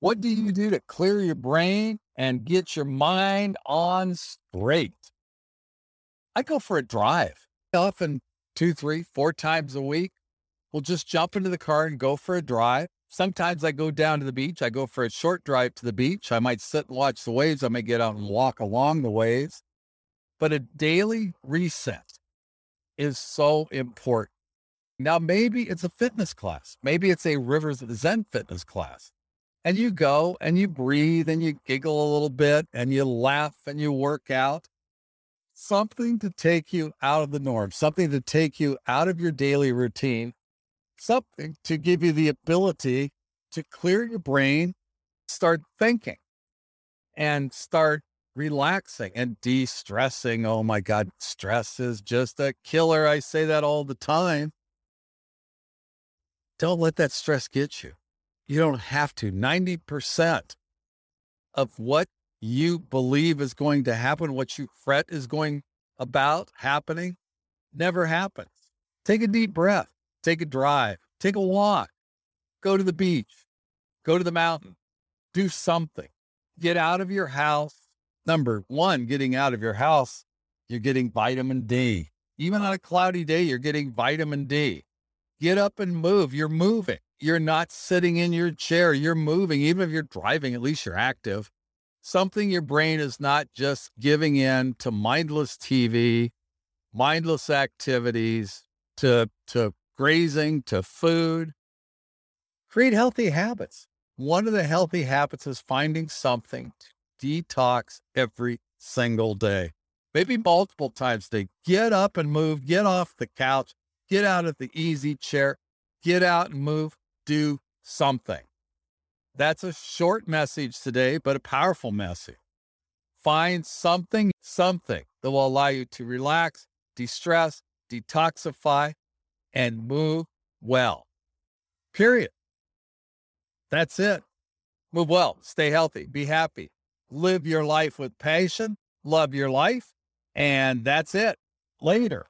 What do you do to clear your brain and get your mind on straight? I go for a drive. Often two, three, four times a week. We'll just jump into the car and go for a drive. Sometimes I go down to the beach. I go for a short drive to the beach. I might sit and watch the waves. I may get out and walk along the waves. But a daily reset is so important. Now, maybe it's a fitness class. Maybe it's a Rivers Zen fitness class. And you go and you breathe and you giggle a little bit and you laugh and you work out. Something to take you out of the norm, something to take you out of your daily routine something to give you the ability to clear your brain, start thinking, and start relaxing and de stressing. Oh my God, stress is just a killer. I say that all the time. Don't let that stress get you. You don't have to. 90% of what you believe is going to happen, what you fret is going about happening, never happens. Take a deep breath take a drive, take a walk, go to the beach, go to the mountain, do something. Get out of your house. Number one, getting out of your house, you're getting vitamin D. Even on a cloudy day, you're getting vitamin D. Get up and move. You're moving. You're not sitting in your chair. You're moving. Even if you're driving, at least you're active. Something your brain is not just giving in to mindless TV, mindless activities, to, to grazing to food. Create healthy habits. One of the healthy habits is finding something to detox every single day, maybe multiple times a day. Get up and move, get off the couch, get out of the easy chair, get out and move, do something. That's a short message today, but a powerful message. Find something, something that will allow you to relax, de stress, detoxify, and move well. Period. That's it. Move well, stay healthy, be happy, live your life with passion, love your life, and that's it. Later.